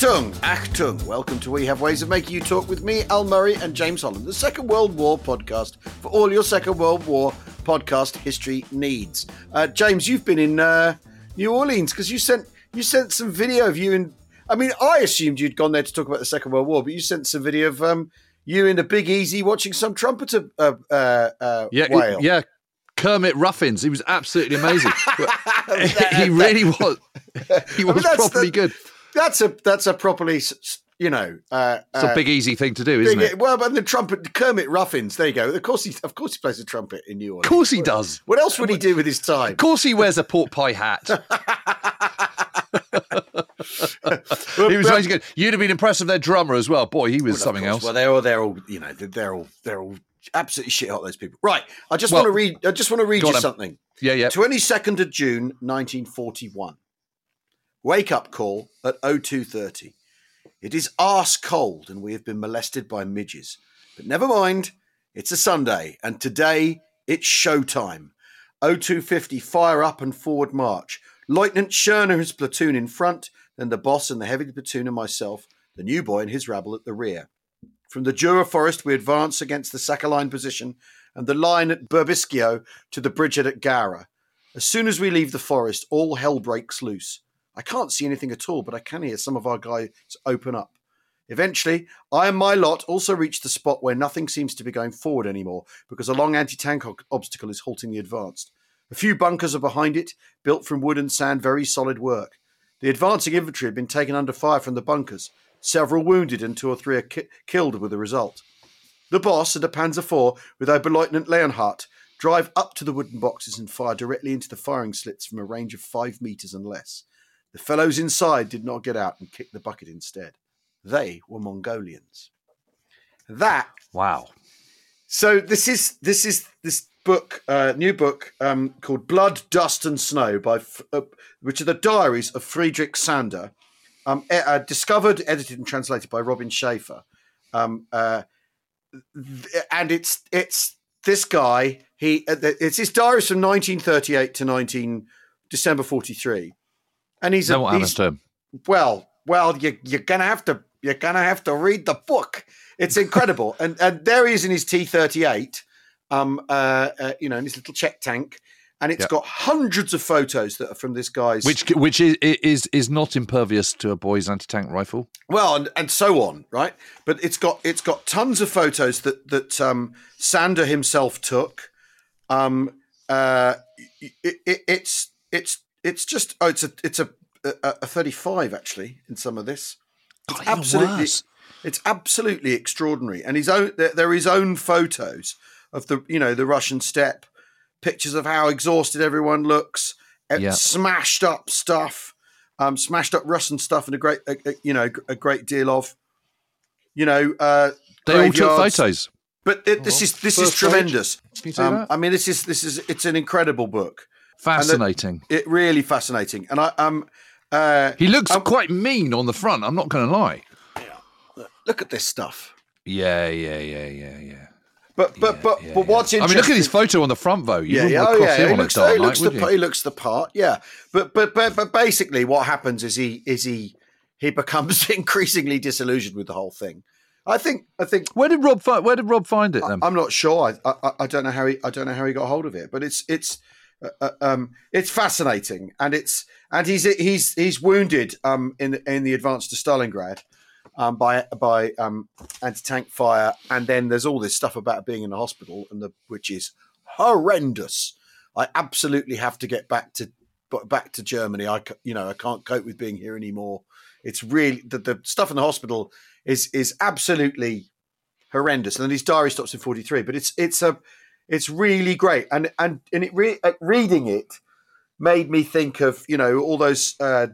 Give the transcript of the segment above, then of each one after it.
Achtung, Achtung. Welcome to We Have Ways of Making You Talk with me, Al Murray, and James Holland, the Second World War podcast for all your Second World War podcast history needs. Uh, James, you've been in uh, New Orleans because you sent you sent some video of you and I mean, I assumed you'd gone there to talk about the Second World War, but you sent some video of um, you in the Big Easy watching some trumpeter uh, uh, uh, Yeah, whale. yeah. Kermit Ruffins. He was absolutely amazing. he really was. He was that's properly the- good. That's a that's a properly you know uh, It's a uh, big, easy thing to do, isn't big- it? Well, but the trumpet Kermit Ruffins. There you go. Of course, he of course he plays the trumpet in New Orleans. Of course he does. What else would he do with his time? Of course he wears a pork pie hat. he was good. You'd have been impressed with their drummer as well. Boy, he was Well, something else. Well, they're all they're all you know they're, they're all they're all absolutely shit hot. Those people. Right. I just Well, want to read. I just want to read you on something. yeah, yeah. Twenty second of June, nineteen forty one. Wake up call at 0230. It is arse cold and we have been molested by midges. But never mind, it's a Sunday and today it's showtime. 0250, fire up and forward march. Lieutenant Scherner his platoon in front, then the boss and the heavy platoon and myself, the new boy and his rabble at the rear. From the Jura forest, we advance against the Saccaline position and the line at Burbischio to the bridge at Gara. As soon as we leave the forest, all hell breaks loose. I can't see anything at all, but I can hear some of our guys open up. Eventually, I and my lot also reach the spot where nothing seems to be going forward anymore because a long anti tank obstacle is halting the advance. A few bunkers are behind it, built from wood and sand, very solid work. The advancing infantry have been taken under fire from the bunkers, several wounded, and two or three are ki- killed with the result. The boss and a Panzer IV with Oberleutnant Leonhardt drive up to the wooden boxes and fire directly into the firing slits from a range of five metres and less. The fellows inside did not get out and kicked the bucket instead. They were Mongolians. That Wow. so this is this is this book, uh, new book um, called Blood, Dust and Snow by F- uh, which are the diaries of Friedrich Sander, um, e- uh, discovered, edited, and translated by Robin Schaefer. Um, uh, th- and it's it's this guy. He uh, it's his diaries from 1938 to 19 December 43, and he's Know a what he's, to him? well, well, you, you're gonna have to you're gonna have to read the book. It's incredible, and and there he is in his T38, um, uh, uh, you know, in his little Czech tank, and it's Yep. got hundreds of photos that are from this guy's Which which is is is not impervious to a boy's anti tank rifle. well, and, and so on, right? But it's got it's got tons of photos that that um, Sander himself took. Um, uh, it, it, it's it's it's just oh, it's a it's a a, a thirty five actually in some of this. It's even absolutely worse. it's absolutely extraordinary, and his own there, there are his own photos of the you know the Russian steppe, pictures of how exhausted everyone looks, Yeah. smashed up stuff, um, smashed up Russian stuff, and a great a, a- you know a great deal of you know uh, They all took photos. But it, this Oh, is this is tremendous. Can you see Um? I mean, this is this is it's an incredible book. Fascinating. It really fascinating, and I um uh, He looks um, quite mean on the front. I'm not going to lie. Yeah. look at this stuff. Yeah, yeah, yeah, yeah, yeah. But but Yeah, but yeah, but what's I mean, look at his photo on the front, though. You yeah, yeah, oh, yeah. He looks, he looks the he looks the part. Yeah, but but but but basically, what happens is he is he he becomes increasingly disillusioned with the whole thing. I think I think Where did Rob find? Where did Rob find it then? I'm not sure. I, I I don't know how he I don't know how he got hold of it, but it's it's uh, uh, um it's fascinating, and it's and he's he's he's wounded um in in the advance to Stalingrad um by by um anti tank fire, and then there's all this stuff about being in the hospital, and the which is horrendous. I absolutely have to get back to back to Germany. I you know I can't cope with being here anymore. It's really the, the stuff in the hospital is is absolutely horrendous. And then his diary stops in forty three, but it's it's a it's really great, and and and it re- uh, reading it, made me think of you know all those uh,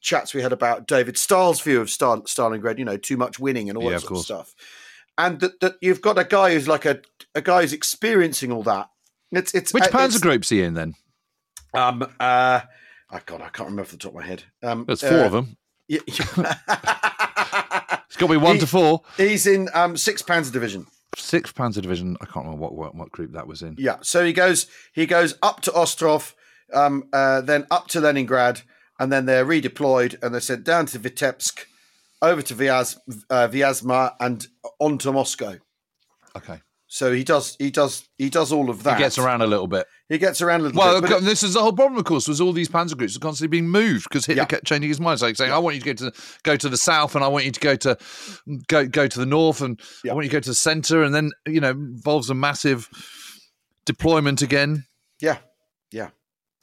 chats we had about David Stahel's view of Stal- Stalingrad. You know, too much winning and all Yeah, that sort of stuff. And that, that you've got a guy who's like a a guy who's experiencing all that. It's it's Which uh, Panzer it's- group's he in then? Um. Uh. Oh God, I can't remember off the top of my head. Um. There's four uh, of them. yeah, It's got to be one he- to four. he's in um six Panzer Division. Sixth Panzer Division. I can't remember what, what what group that was in. Yeah. So he goes he goes up to Ostrov, um, uh, then up to Leningrad, and then they're redeployed and they're sent down to Vitebsk, over to Vyaz, uh, Vyazma, and on to Moscow. Okay, So he does he does he does all of that. he gets around a little bit. He gets around a little Well, bit. okay, this is the whole problem, of course, was all these panzer groups are constantly being moved because Hitler Yeah. kept changing his mind, like saying, "I want you to go to go to the south, and I want you to go to go go to the north, and Yeah. I want you to go to the centre," and then you know involves a massive deployment again. yeah, yeah.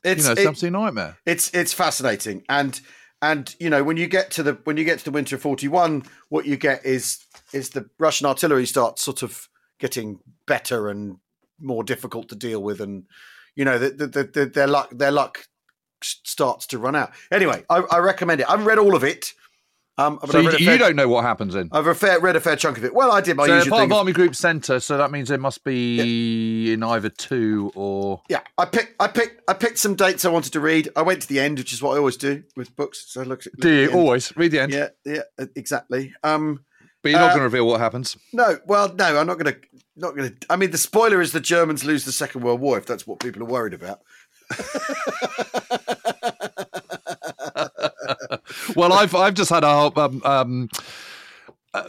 It's you know, it's it- absolute nightmare. it's it's fascinating and and you know when you get to the when you get to the winter of 41 what you get is is the russian artillery starts sort of getting better and more difficult to deal with and you know the, the, the, the, their luck their luck starts to run out. Anyway i, I recommend it. I haven't read all of it. Um So you, a you don't know what happens in. I've a fair, read a fair chunk of it. Well i did my So usual part thing of Army Group Centre, so that means it must be in either two or yeah i picked i picked i picked some dates i wanted to read. I went to the end which is what i always do with books. So I look, look do you always? Read the end, yeah yeah exactly. Um but you're not Uh, going to reveal what happens. No, well, no, I'm not going to. Not going to. I mean, the spoiler is the Germans lose the Second World War. If that's what people are worried about. Well, I've I've just had a um, um,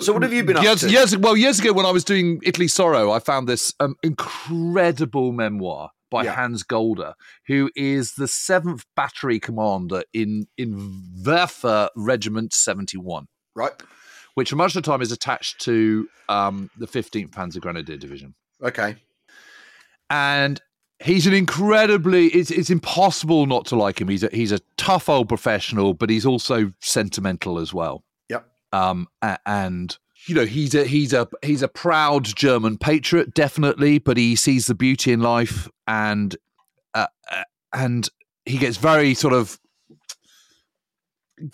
So, what have you been up years, to? years well years ago when I was doing Italy's Sorrow, I found this um, incredible memoir by Yeah. Hans Golda, who is the seventh battery commander in in Werfer Regiment Seventy One, Right. Which for much of the time is attached to um, the Fifteenth Panzer Grenadier Division, Okay. and. He's an incredibly. It's it's impossible not to like him. He's a he's a tough old professional, but he's also sentimental as well. Yep. um, and you know he's a he's a he's a proud German patriot, definitely, but he sees the beauty in life, and uh, uh, and he gets very sort of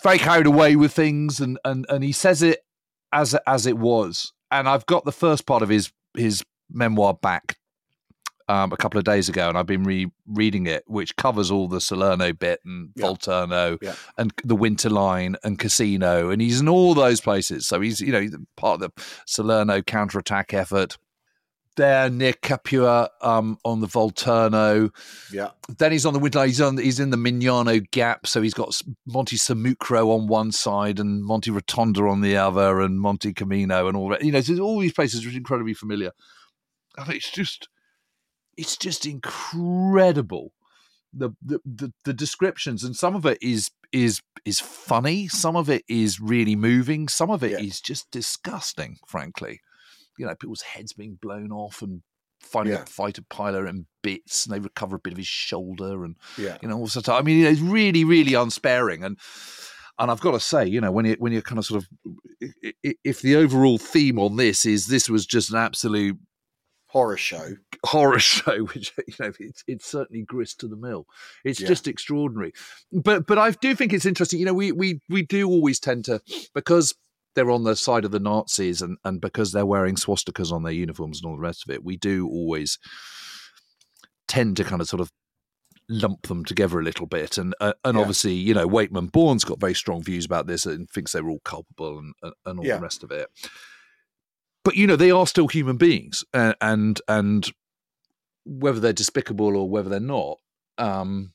very carried away with things, and and and he says it as as it was. And I've got the first part of his his memoir back um, a couple of days ago, and I've been re-reading it, which covers all the Salerno bit and Yeah. Volturno Yeah. and the Winter Line and Cassino, and he's in all those places. So he's you know part of the Salerno counterattack effort. There near Capua um, on the Volturno. Yeah. Then he's on the Winter Line. He's on he's in the Mignano Gap. So he's got Monte Sammucro on one side and Monte Rotondo on the other, and Monte Camino and all that. You know, so all these places are incredibly familiar. And it's just it's just incredible the, the the the descriptions and some of it is is is funny some of it is really moving some of it is Yeah. just disgusting frankly you know people's heads being blown off and finding Yeah. a fighter pilot in bits and they recover a bit of his shoulder and Yeah. you know all sorts of, i mean it's really really unsparing and and I've got to say, you know, when you when you're kind of sort of, if the overall theme on this is this was just an absolute Horror show. horror show, which you know it's it's certainly grist to the mill. It's Yeah. just extraordinary. But but I do think it's interesting. You know, we we we do always tend to because they're on the side of the Nazis and and because they're wearing swastikas on their uniforms and all the rest of it, we do always tend to kind of sort of lump them together a little bit and uh, and Yeah. obviously you know Waitman Beorn's got very strong views about this and thinks they're all culpable and and, and all Yeah. the rest of it but you know they are still human beings uh, and and whether they're despicable or whether they're not um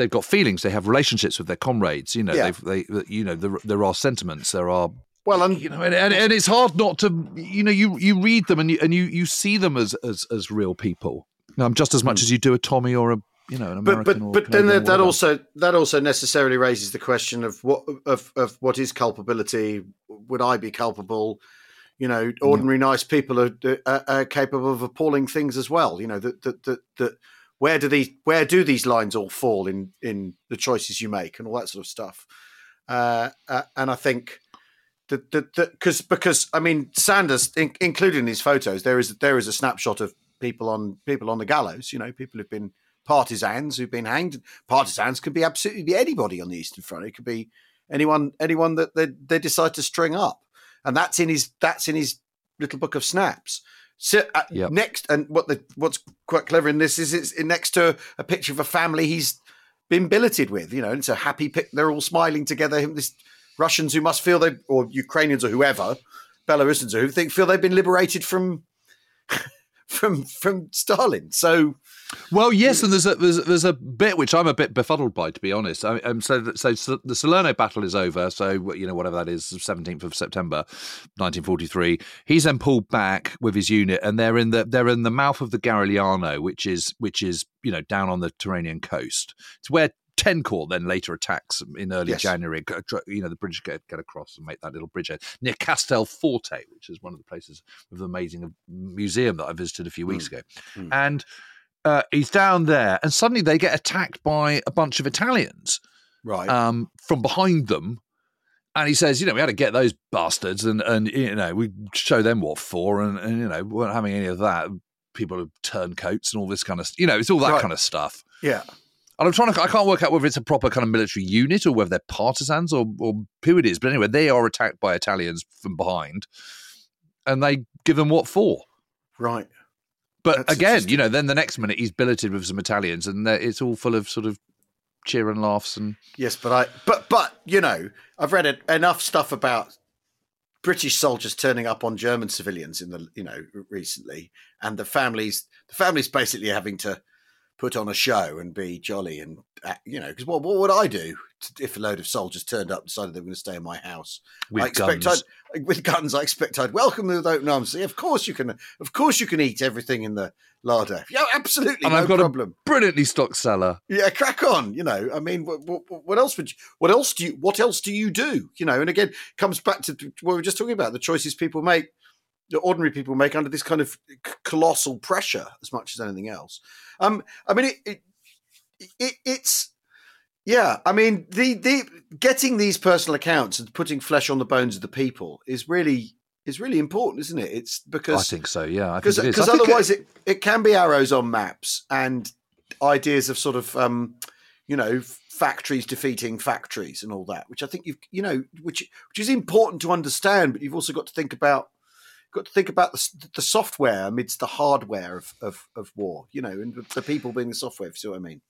they've got feelings they have relationships with their comrades you know Yeah. they've they you know there, there are sentiments there are Well, and you know and, and, and it's hard not to you know you you read them and you and you you see them as as as real people um, just as much as you do a tommy or a you know an but american but or but then that, that also that also necessarily raises the question of what of of what is culpability? Would I be culpable? You know, ordinary nice people are, are, are capable of appalling things as well. You know that that that, that where do these where do these lines all fall in in the choices you make and all that sort of stuff. Uh, uh, and I think that that because because I mean Sanders, in, including these photos, there is there is a snapshot of people on people on the gallows. You know, people who've been partisans who've been hanged. Partisans could be absolutely be anybody on the Eastern Front. It could be anyone anyone that they, they decide to string up, and that's in his that's in his little book of snaps. So uh, Yep. next, and what the what's quite clever in this is it's next to a picture of a family he's been billeted with. You know, it's a happy pic. They're all smiling together. Him, this Russians who must feel they or Ukrainians or whoever, Belarusians or who think feel they've been liberated from from from Stalin. So Well, yes, and there's a there's, there's a bit which I'm a bit befuddled by, to be honest. I, um, so so the Salerno battle is over. So you know whatever that is, 17th of September, 1943. He's then pulled back with his unit, and they're in the they're in the mouth of the Garigliano, which is which is you know down on the Tyrrhenian coast. It's where. Ten Corps then later attacks in early Yes. January. You know the British get, get across and make that little bridgehead near Castel Forte, which is one of the places with the amazing museum that I visited a few weeks ago. Mm. And uh, he's down there, and suddenly they get attacked by a bunch of Italians right, um, from behind them. And he says, you know, we had to get those bastards, and and you know, we show them what for, and, and you know, we weren't having any of that. People have turncoats and all this kind of, you know, it's all that Right. kind of stuff. yeah, And I'm trying to, I can't work out whether it's a proper kind of military unit or whether they're partisans or, or who it is. But anyway, they are attacked by Italians from behind, and they give them what for. right. But That's again, you know, then the next minute he's billeted with some Italians, and it's all full of sort of cheer and laughs and Yes, but I but but you know I've read enough stuff about British soldiers turning up on German civilians in the you know recently, and the families the families basically having to put on a show and be jolly and uh, you know because what what would I do if a load of soldiers turned up and decided they were going to stay in my house with I expect guns. I'd, with guns. I expect I'd welcome them with open arms. Say, of course you can. Of course you can eat everything in the larder. Yeah, absolutely, And no I've got a- problem. Brilliantly stocked cellar. Yeah, crack on. You know, I mean, what, what, what else would you? What else do you? What else do you do? You know, and again, comes back to what we were just talking about: the choices people make, the ordinary people make under this kind of c- colossal pressure, as much as anything else. Um, I mean, it, it, it it's. Yeah, I mean the the getting these personal accounts and putting flesh on the bones of the people is really is really important, isn't it? It's because I think so. Yeah, because think it is. because I it- otherwise it, it can be arrows on maps and ideas of sort of um, you know factories defeating factories and all that, which I think you've you know which which is important to understand, but you've also got to think about got to think about the, the software amidst the hardware of, of, of war, you know, and the people being the software. If you see what I mean?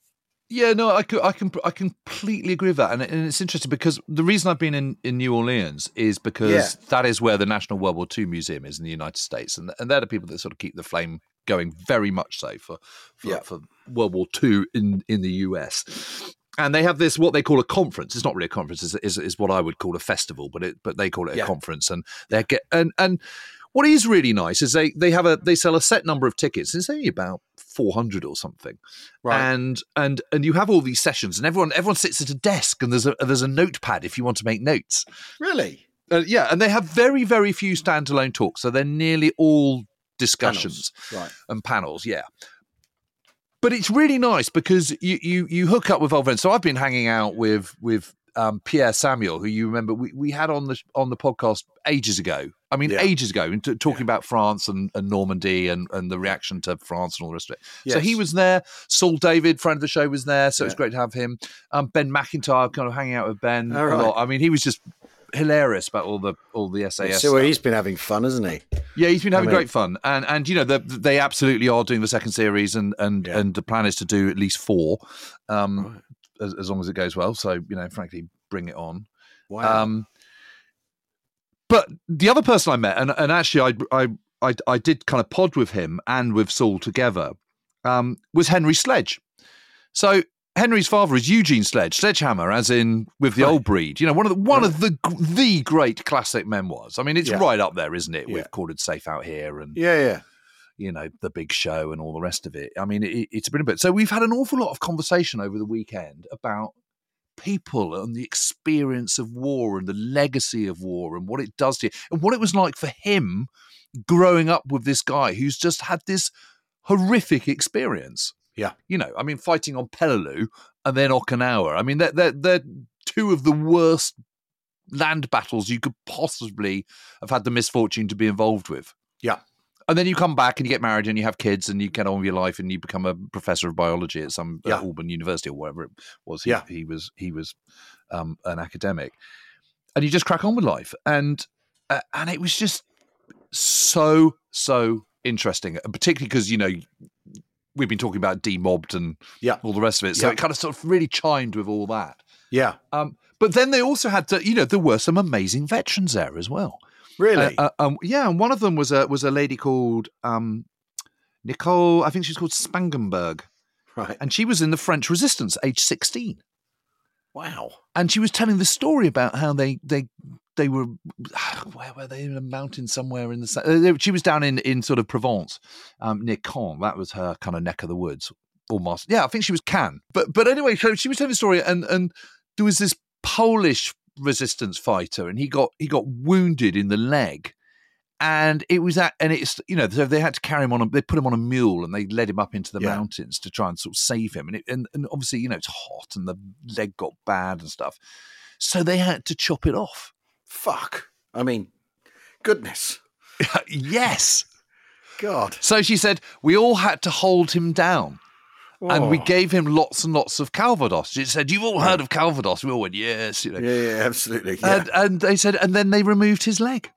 Yeah, no, I, I can I completely agree with that, and, and it's interesting because the reason I've been in, in New Orleans is because Yeah. that is where the National World War II Museum is in the United States, and and they're the people that sort of keep the flame going very much so for for, Yeah. for World War II in in the US. And they have this what they call a conference. It's not really a conference; is, is what I would call a festival, but it but they call it a Yeah. conference. And they get and and what is really nice is they they have a they sell a set number of tickets. It's only about four hundred or something right. and and and you have all these sessions and everyone everyone sits at a desk and there's a there's a notepad if you want to make notes really? uh, yeah and they have very very few standalone talks so they're nearly all discussions Panels. Right. and panels yeah but it's really nice because you you you hook up with old friends so i've been hanging out with with um, Pierre Samuel, who you remember we, we had on the on the podcast ages ago. I mean, Yeah. ages ago, t- talking about France and, and Normandy and, and the reaction to France and all the rest of it. So he was there. Saul David, friend of the show, was there. So it was great to have him. Um, ben Macintyre, kind of hanging out with Ben All a right. lot. I mean, he was just hilarious about all the all the SAS. so stuff. he's been having fun, hasn't he? Yeah, he's been having mean- great fun, and and you know the, they absolutely are doing the second series, and and Yeah. and the plan is to do at least four, um, as, as long as it goes well. So you know, frankly, bring it on. Wow. Um, but the other person I met, and, and actually I, I I I did kind of pod with him and with Saul together, um, was Henry Sledge. So Henry's father is Eugene Sledge, Sledgehammer, as in with the Right. old breed. You know, one of the one of the the great classic memoirs. I mean, it's Yeah. right up there, isn't it? Yeah. With Quartered Safe Out Here and yeah, yeah. you know the big show and all the rest of it. I mean, it, it's been a bit. So we've had an awful lot of conversation over the weekend about people and the experience of war and the legacy of war and what it does to you and what it was like for him growing up with this guy who's just had this horrific experience. Yeah. You know, I mean, fighting on Peleliu and then Okinawa. I mean, they're, they're, they're two of the worst land battles you could possibly have had the misfortune to be involved with. Yeah. And then you come back and you get married and you have kids and you get on with your life and you become a professor of biology at some uh, Yeah. Auburn University or wherever it was. He, Yeah. he was he was um, an academic, and you just crack on with life. And uh, and it was just so so interesting, and particularly because you know we've been talking about demobbed and Yeah. all the rest of it, so Yeah. it kind of sort of really chimed with all that. Yeah. Um, but then they also had to, you know, there were some amazing veterans there as well. Really? Uh, uh, um, yeah, and one of them was a was a lady called um, Nicole. I think she's called Spangenberg, right. and she was in the French Resistance, age sixteen. Wow. And she was telling the story about how they they they were where were they in a mountain somewhere in the uh, she was down in in sort of Provence, um, near Caen. That was her kind of neck of the woods. Almost, yeah. I think she was Cannes. But but anyway, so she was telling the story, and and there was this Polish resistance fighter, and he got he got wounded in the leg, and it was that, and it's you know so they had to carry him on. A, they put him on a mule, and they led him up into the Yeah. mountains to try and sort of save him. And it, and, and obviously you know it's hot, and the leg got bad and stuff, so they had to chop it off. Fuck. I mean, goodness. yes. God. So she said we all had to hold him down. And we Oh. gave him lots and lots of Calvados. She said, "You've all heard of Calvados." We all went, "Yes," you know. Yeah, yeah, absolutely. Yeah. And, and they said, and then they removed his leg.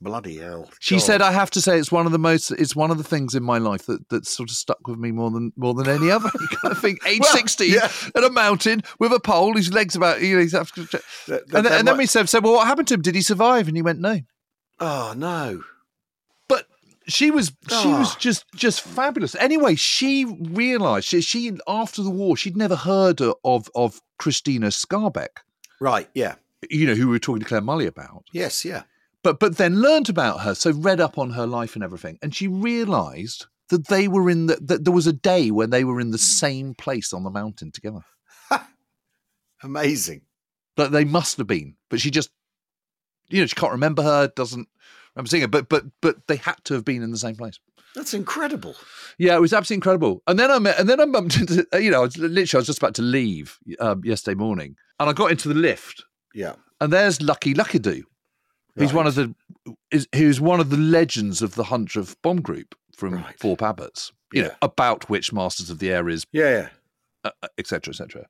Bloody hell. She God. said, "I have to say, it's one of the most, it's one of the things in my life that that sort of stuck with me more than more than any other." You kind of think, age Well, sixteen, yeah. at a mountain with a pole, his legs about, you know, he's to, That- that- and, then, that and then we said, said, "Well, what happened to him? Did he survive?" And he went, "No." Oh, no. But she was she was just just fabulous. Anyway, she realised she, she after the war she'd never heard of of Christina Skarbek, Right. Yeah. you know, who we were talking to Clare Mulley about. Yes. Yeah. but but then learned about her, so read up on her life and everything, and she realised that they were in the that there was a day when they were in the same place on the mountain together. Amazing. That they must have been, but she just, you know, she can't remember her, doesn't remember seeing her, but but but they had to have been in the same place. That's incredible. Yeah, it was absolutely incredible. And then I met, and then I bumped into, you know, I was literally I was just about to leave um, yesterday morning, and I got into the lift, Yeah. and there's Lucky Luckadoo. He's one of the is who's one of the legends of the Hundredth bomb group from Right. Thorpe Abbots. You know about which Masters of the Air is, Yeah. Yeah. uh, etc. etc.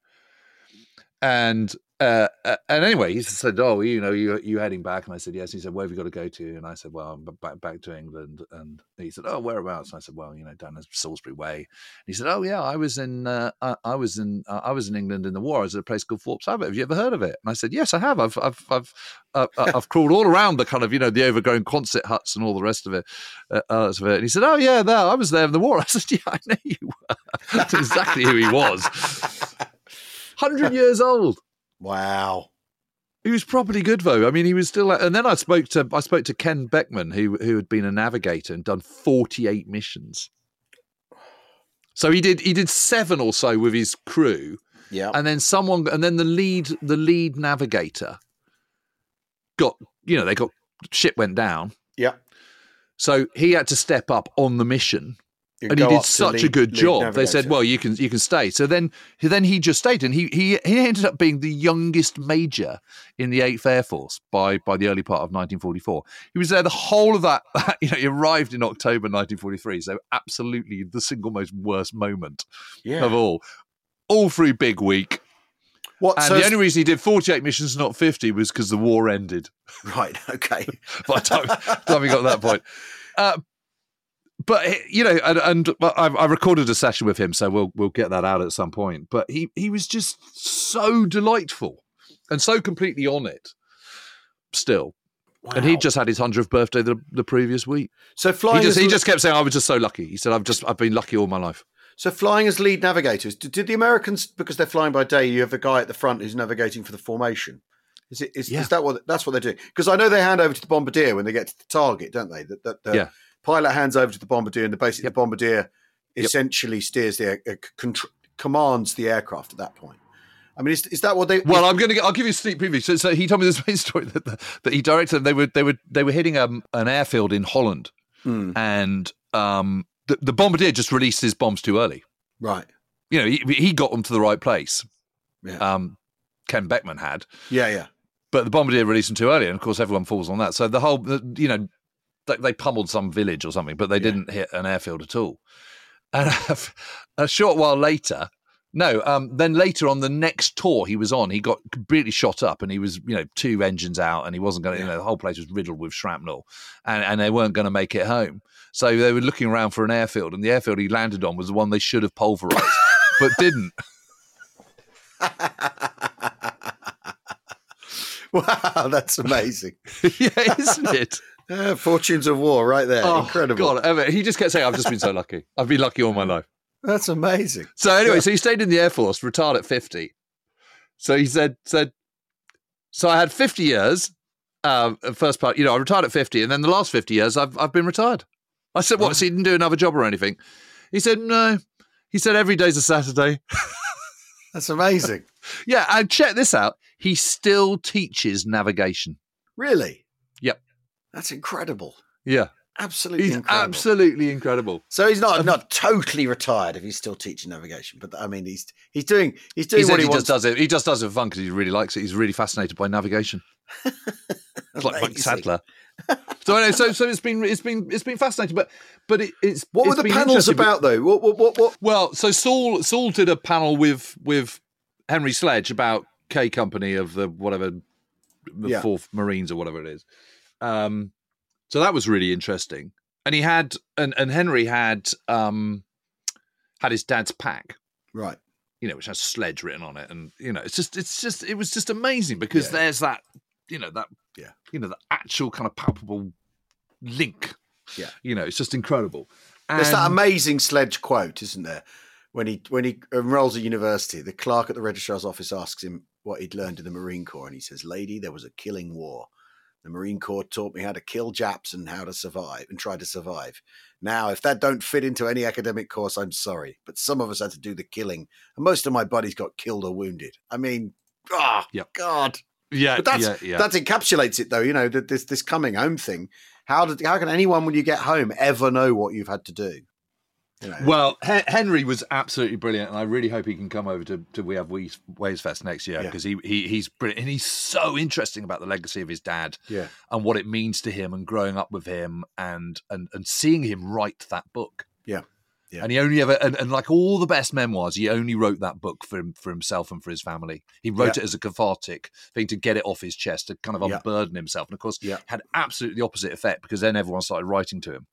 And uh, uh, and anyway, he said, "Oh, you know, you you heading back?" And I said, "Yes." He said, "Where have you got to go to?" And I said, "Well, I'm back back to England." And he said, "Oh, whereabouts?" And I said, "Well, you know, down the Salisbury Way." And he said, "Oh, yeah, I was in uh, I, I was in uh, I was in England in the war. I was at a place called Thorpe's Abbot. Have you ever heard of it?" And I said, "Yes, I have. I've I've I've uh, uh, I've crawled all around the kind of you know the overgrown Quonset huts and all the rest of it." Of it. And he said, "Oh, yeah, there. I was there in the war." I said, "Yeah, I know you were." That's exactly who he was. Hundred years old. Wow. He was properly good though. I mean, he was still. And then I spoke to I spoke to Ken Beckman, who who had been a navigator and done forty eight missions. So he did he did seven or so with his crew, Yeah. and then someone and then the lead the lead navigator got you know they got ship went down, yeah. so he had to step up on the mission You and he did such a good lead job. They said, "Well, you can you can stay." So then then he just stayed, and he he he ended up being the youngest major in the Eighth Air Force by by the early part of 1944. He was there the whole of that. You know, he arrived in October 1943, so absolutely the single most worst moment yeah. of all. All through Big Week, What? and so the only reason he did 48 missions, not 50, was because the war ended. right. Okay. by the time, time we got to that point. Uh, but eh, you know, and, and I, I recorded a session with him, so we'll we'll get that out at some point. But he he was just so delightful and so completely on it. Still, and he just had his hundredth birthday the, the previous week. so He flying. just as, he just kept saying, "I was just so lucky." He said, "I've just I've been lucky all my life." so flying as lead navigators. Did, did the Americans because they're flying by day? You have a guy at the front who's navigating for the formation. Is it? Is, Yeah. is that what? That's what they're doing? Because I know they hand over to the bombardier when they get to the target, don't they? That, that the Yeah. Pilot hands over to the bombardier, and the basically Yep. the bombardier Yep. essentially steers the air- uh, contr- commands the aircraft at that point. I mean, is, is that what they? Well, I'm going to. I'll give you a sneak preview. So, so he told me this main story that that he directed. They were they were they were hitting um, an airfield in Holland, Hmm, and um, the, the bombardier just released his bombs too early. right. You know, he, he got them to the right place. Yeah. Um, Ken Beckman had, yeah. Yeah. but the bombardier released them too early, and of course everyone falls on that. So the whole, the, you know, they, they pummeled some village or something, but they didn't hit an airfield at all. And a short while later, no, um, then later on the next tour he was on, he got completely shot up and he was, you know, two engines out and he wasn't going to, you know, the whole place was riddled with shrapnel and, and they weren't going to make it home. So they were looking around for an airfield and the airfield he landed on was the one they should have pulverized, but didn't. wow, that's amazing. yeah, isn't it? Uh, fortunes of war, right there. Oh, Incredible. God, he just kept saying, I've just been so lucky. I've been lucky all my life. That's amazing. So anyway, so he stayed in the Air Force, retired at 50. So he said, said, so I had 50 years, uh, first part, you know, I retired at 50, and then the last 50 years I've I've been retired. I said, what? So he didn't do another job or anything? He said, no. He said, every day's a Saturday. That's amazing. yeah, and check this out. He still teaches navigation. Really? That's incredible. Yeah. Absolutely He's incredible. absolutely incredible. So he's not not totally retired if he's still teaching navigation, but I mean he's he's doing he's doing He what he, he, just does it. He just does it for fun because he really likes it. He's really fascinated by navigation. It's like Mike. Sadler. so anyway, so so it's been it's been it's been fascinating, but but it, it's What it's were the panels about though? What what what? what? Well, so Saul Saul did a panel with with Henry Sledge about K Company of the whatever the Yeah. Fourth Marines or whatever it is. Um, so that was really interesting, and he had and and Henry had um had his dad's pack. Right. you know, which has sledge written on it, and you know, it's just, it's just, it was just amazing because Yeah. there's that, you know, that, Yeah. you know, the actual kind of palpable link. Yeah. you know, it's just incredible. There's that amazing sledge quote, isn't there? When he when he enrolls at university, the clerk at the registrar's office asks him what he'd learned in the Marine Corps, and he says, "Lady, there was a killing war. The Marine Corps taught me how to kill Japs and how to survive and try to survive. Now, if that don't fit into any academic course, I'm sorry, but some of us had to do the killing, and most of my buddies got killed or wounded. I mean, ah, Yep. God, yeah, but that's yeah, yeah. that encapsulates it, though. You know, that this this coming home thing. How did how can anyone when you get home ever know what you've had to do? You know, Well, Hen- Henry was absolutely brilliant, and I really hope he can come over to, to We Have Ways, Ways Fest next year Yeah. because he, he he's brilliant and he's so interesting about the legacy of his dad yeah, and what it means to him and growing up with him and and and seeing him write that book. Yeah. Yeah. And he only ever and, and like all the best memoirs, he only wrote that book for him for himself and for his family. He wrote Yeah. it as a cathartic thing to get it off his chest, to kind of Yeah. unburden himself. And of course, Yeah. had absolutely the opposite effect because then everyone started writing to him.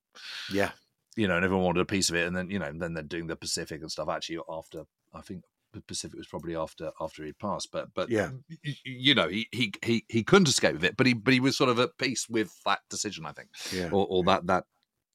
yeah, You know, and everyone wanted a piece of it. And then, you know, then they're doing the Pacific and stuff. Actually, after I think the Pacific was probably after after he'd passed. But but Yeah. y- y- you know, he he he he couldn't escape with it, but he but he was sort of at peace with that decision, I think yeah. or, or that that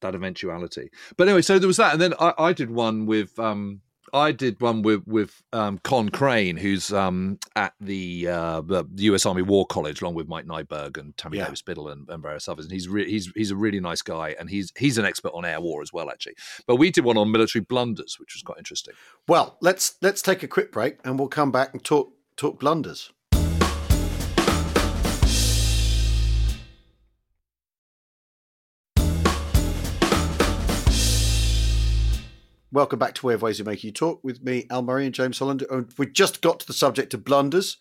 that eventuality. But anyway, so there was that, and then I, I did one with um I did one with with um, Con Crane, who's um at the uh the U.S. Army War College, along with Mike Neiberg and Tami Yeah. Davis Biddle and, and various others. And he's re- he's he's a really nice guy, and he's he's an expert on air war as well, actually. But we did one on military blunders, which was quite interesting. Well, let's let's take a quick break, and we'll come back and talk talk blunders. Welcome back to Way of Ways of Making You Talk with me, Al Murray and James Holland. And We just got to the subject of blunders,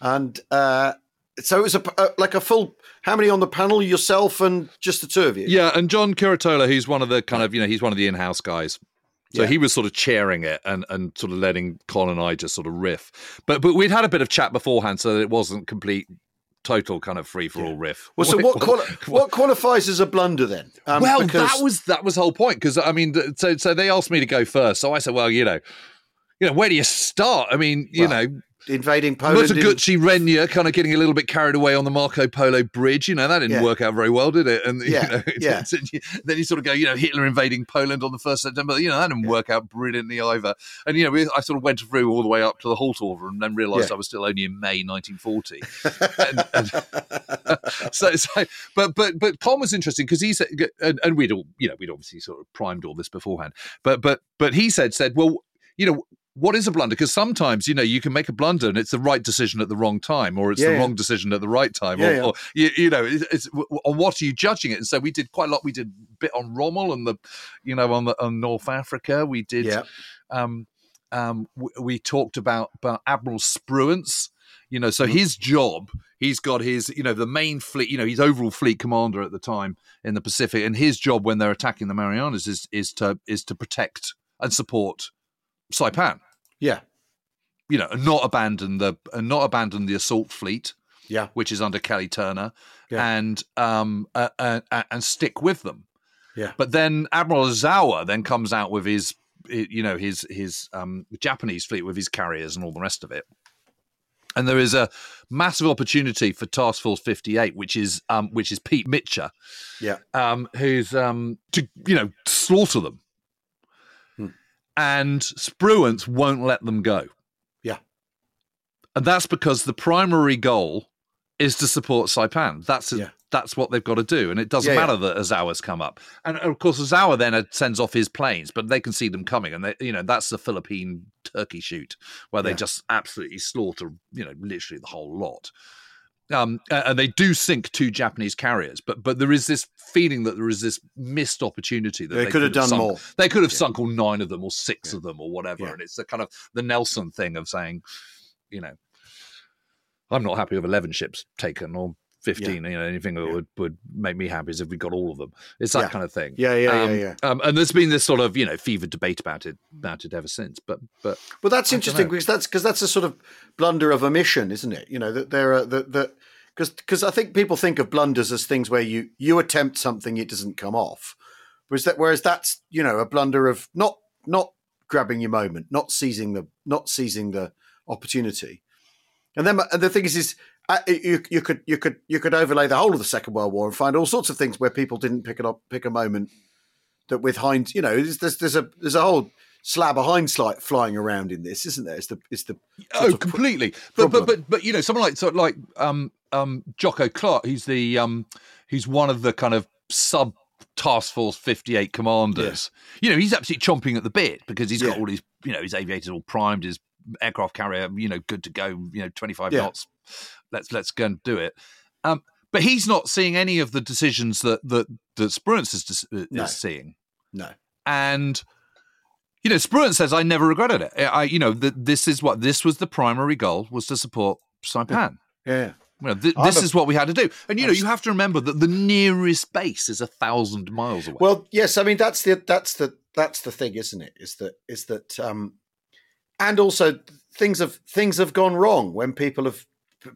and uh, so it was a, uh, like a full. How many on the panel? Yourself and just the two of you. Yeah, and John Curatola, who's one of the kind of you know he's one of the in-house guys. So Yeah. he was sort of chairing it and, and sort of letting Colin and I just sort of riff. But but we'd had a bit of chat beforehand, so that it wasn't complete, total kind of free for all riff. Well, so what quali- what qualifies as a blunder then? Um, well, because- that was that was the whole point because I mean, so so they asked me to go first, so I said, well, you know, you know, where do you start? I mean, you Well, know, invading Poland. in- Mutaguchi Renya kind of getting a little bit carried away on the Marco Polo bridge. You know, that didn't Yeah. work out very well, did it? And Yeah, you know, yeah. then, you, sort of go, you know, Hitler invading Poland on the first September. You know, that didn't work out brilliantly either. And you know, we, I sort of went through all the way up to the halt order, and then realised Yeah. I was still only in May 1940. and, and so, so, but but but Con was interesting because he said, and, and we'd all, you know, we'd obviously sort of primed all this beforehand. But but but he said said, well, you know, what is a blunder? Because sometimes you know you can make a blunder and it's the right decision at the wrong time, or it's Yeah, the yeah. wrong decision at the right time, Yeah, or, or you, you know, it's, it's on what are you judging it? And so we did quite a lot. We did a bit on Rommel and the, you know, on the on North Africa. We did um, um, w- we talked about, about Admiral Spruance, You know, so Mhm. his job, he's got his, you know, the main fleet, you know, he's overall fleet commander at the time in the Pacific, and his job when they're attacking the Marianas is is to is to protect and support Saipan. Yeah. You know, and not abandon the and not abandon the assault fleet, Yeah. which is under Kelly Turner, Yeah. and um uh, uh, uh, and stick with them. Yeah. But then Admiral Ozawa then comes out with his, you know, his his um, Japanese fleet with his carriers and all the rest of it. And there is a massive opportunity for Task Force 58, which is um, which is Pete Mitscher, Yeah. um, who's um, to you know slaughter them, Hmm. And Spruance won't let them go. Yeah. and that's because the primary goal is to support Saipan. That's Yeah. that's what they've got to do, and it doesn't Yeah, yeah. matter that Ozawa's come up. And of course, Ozawa then sends off his planes, but they can see them coming, and they, you know that's the Philippine turkey shoot where they just absolutely slaughter, you know, literally the whole lot. Um, and they do sink two Japanese carriers, but but there is this feeling that there is this missed opportunity that They, they, could have done sunk- more. They could have Yeah. sunk all nine of them, or six Yeah. of them, or whatever. Yeah. And it's the kind of the Nelson thing of saying, you know, I'm not happy with eleven ships taken or fifteen. You know, anything that Yeah. would would make me happy is if we got all of them. It's that Yeah. kind of thing. Yeah, yeah, um, yeah, yeah. Um, and there's been this sort of you know fevered debate about it about it ever since. But but Well, that's I interesting because that's because that's a sort of blunder of omission, isn't it? You know that there are that that because because I think people think of blunders as things where you you attempt something it doesn't come off, whereas that whereas that's you know a blunder of not not grabbing your moment, not seizing the not seizing the opportunity, and then and the thing is is. Uh, You, you could you could you could overlay the whole of the Second World War and find all sorts of things where people didn't pick it up pick a moment that with hind you know there's there's, there's a there's a whole slab of hindsight flying around in this, isn't there? It's the it's the oh, completely. But but but but you know, someone like sort of like um um Jocko Clark, he's the um he's one of the kind of sub task force 58 commanders you know he's absolutely chomping at the bit because he's got all his you know his aviators all primed his aircraft carrier you know good to go you know 25 Yeah. knots let's let's go and do it um but he's not seeing any of the decisions that that that Spruance is, is No. seeing no. and you know Spruance says I never regretted it. I you know th- this is what this was the primary goal was to support Saipan. Yeah, You know, th- this a- is what we had to do. And you know you have to remember that the nearest base is a thousand miles away. Well, yes, I mean that's the that's the that's the thing, isn't it? Is that is that um and also things have things have gone wrong when people have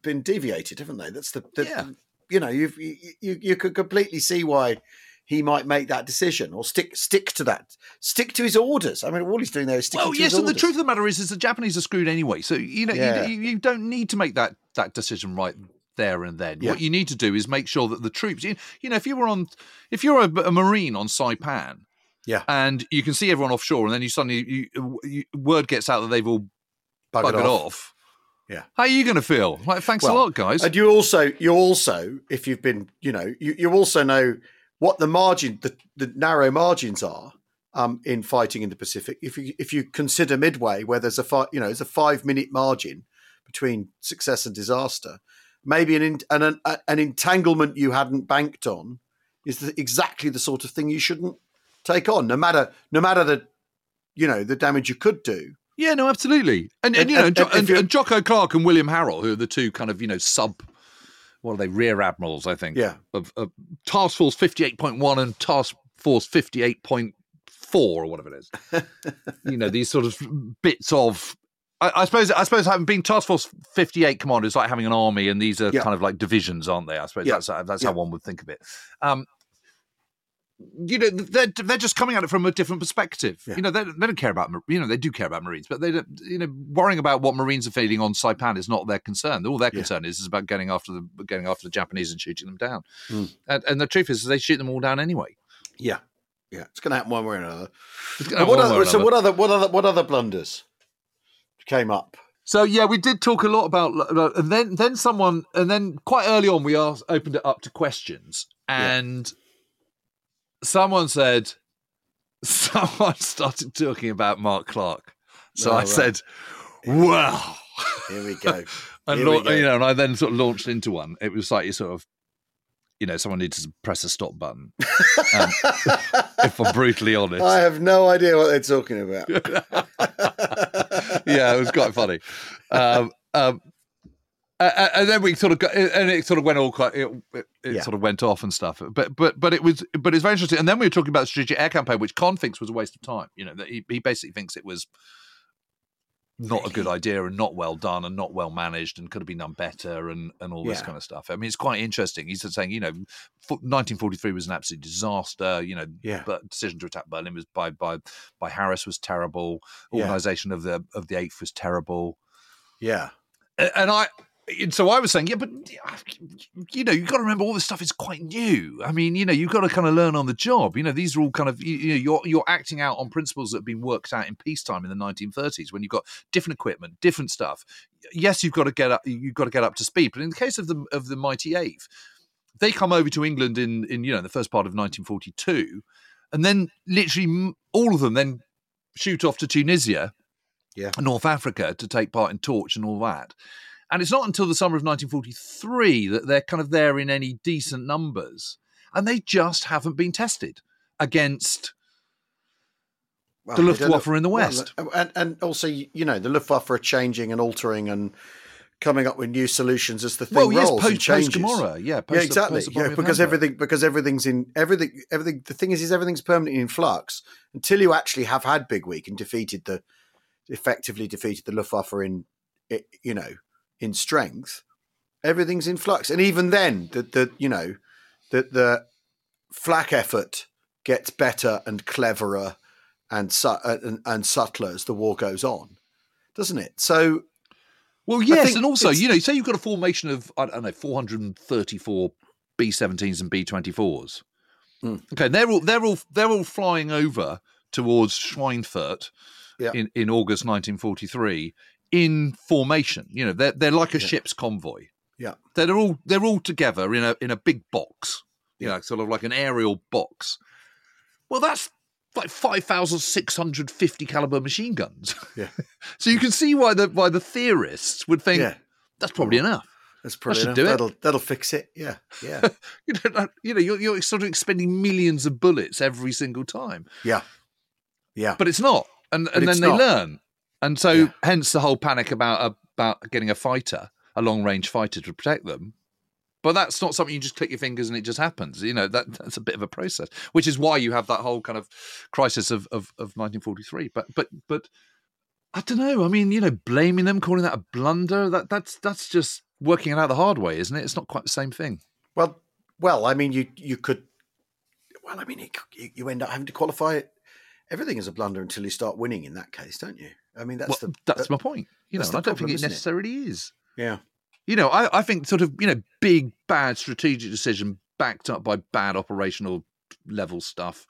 been deviated, haven't they? That's the, the Yeah. you know, you've, you you you could completely see why he might make that decision or stick stick to that, stick to his orders. I mean, all he's doing there is sticking well, to yes, and the truth of the matter is, is the Japanese are screwed anyway. So you know, Yeah. you, you don't need to make that that decision right there and then. Yeah. What you need to do is make sure that the troops, you, you know, if you were on, if you're a, a marine on Saipan, Yeah. and you can see everyone offshore, and then you suddenly you, you, word gets out that they've all Buggered buggered off. off. Yeah. how are you going to feel? Like, thanks Well, a lot, guys. And you also, you also, if you've been, you know, you, you also know what the margin, the, the narrow margins are um, in fighting in the Pacific. If you if you consider Midway, where there's a fi- you know, there's a five minute margin between success and disaster, maybe an in, an, an an entanglement you hadn't banked on is the, exactly the sort of thing you shouldn't take on, no matter no matter the you know the damage you could do. Yeah, no, absolutely. And, and, And- you know, and- Jo- and and, Jocko Clark and William Harrill, who are the two kind of, you know, sub, what are they, rear admirals, I think, Yeah, of, of Task Force 58.1 and Task Force 58.4 or whatever it is. you know, these sort of bits of. I, I suppose I suppose having been Task Force 58 commander is like having an army, and these are Yeah. kind of like divisions, aren't they? I suppose Yeah. that's that's Yeah. how one would think of it. Um, you know, they're they're just coming at it from a different perspective. Yeah. You know, they, they don't care about you know they do care about Marines, but they don't. You know, worrying about what Marines are feeling on Saipan is not their concern. All their Yeah. concern is, is about getting after the getting after the Japanese and shooting them down. Mm. And, and the truth is, they shoot them all down anyway. yeah, yeah. It's going to happen one way or another. It's But gonna what other, or so another. what other what other what other blunders came up? So yeah, we did talk a lot about, and then then someone, and then quite early on, we asked, opened it up to questions, and someone said, someone started talking about Mark Clark. So Oh, I right. said, "Well," Here we go. and Here go. you know, and I then sort of launched into one. It was like you sort of, you know, someone needs to press a stop button. Um, if I'm brutally honest, I have no idea what they're talking about. yeah, it was quite funny. Um, um, Uh, and then we sort of got, and it sort of went all quite, it, it, it Yeah. sort of went off and stuff. But but but it was, but it's very interesting. And then we were talking about the strategic air campaign, which Con thinks was a waste of time. You know, that he, he basically thinks it was not a good idea and not well done and not well managed and could have been done better and and all this Yeah. kind of stuff. I mean, it's quite interesting. He's saying, you know, 1943 was an absolute disaster. You know, Yeah. but decision to attack Berlin was by by by Harris was terrible. Yeah. Organization of the of the eighth was terrible. Yeah. And I and so I was saying, yeah, but you know, you've got to remember all this stuff is quite new. I mean, you know, you've got to kind of learn on the job. You know, these are all kind of you, you know, you're you're acting out on principles that have been worked out in peacetime in the 1930s when you've got different equipment, different stuff. Yes, you've got to get up, you've got to get up to speed. But in the case of the of the mighty eighth, they come over to England in in you know the first part of 1942, and then literally all of them then shoot off to Tunisia Yeah. North Africa to take part in Torch and all that. And it's not until the summer of 1943 that they're kind of there in any decent numbers. And they just haven't been tested against Well, The Luftwaffe in the well, West. and, and also, you know, the Luftwaffe are changing and altering and coming up with new solutions as the thing well, yes, rolls and changes. post yeah, post, yeah, exactly. post yeah, because Hamburg. everything because everything's in everything everything. The thing is, is everything's permanently in flux until you actually have had Big Week and defeated the effectively defeated the Luftwaffe in i- you know in strength. Everything's in flux, and even then, the the you know the the flak effort gets better and cleverer and su- uh, and, and subtler as the war goes on, doesn't it? So Well, yes, and also, you know, say you've got a formation of I don't know, 434 B-17s and B-24s. Hmm. Okay, they're all they're all they're all flying over towards Schweinfurt Yeah. in, in August 1943 in formation. You know, they're they're like a Yeah. ship's convoy. Yeah. they're all they're all together in a in a big box. You know, sort of like an aerial box. Well, that's like 5,650 caliber machine guns. Yeah. so you can see why the why the theorists would think yeah, that's probably enough. that's probably should enough. do it. That'll that'll fix it. Yeah, yeah, You know, you know, you're, you're sort of expending millions of bullets every single time, yeah, yeah. but it's not. And and then they not. learn, and so Yeah. hence the whole panic about uh, about getting a fighter, a long range fighter to protect them. But that's not something you just click your fingers and it just happens. You know that that's a bit of a process, which is why you have that whole kind of crisis of of, of 1943. But but but I don't know. I mean, you know, blaming them, calling that a blunder, that that's that's just working it out the hard way, isn't it? It's not quite the same thing. Well, well, I mean, you you could. Well, I mean, it, you, you end up having to qualify it. Everything is a blunder until you start winning. In that case, don't you? I mean, that's Well, the mm, that's that- my point. You know, I don't problem, think it? necessarily is. yeah, You know, I, I think sort of, you know, big, bad strategic decision backed up by bad operational level stuff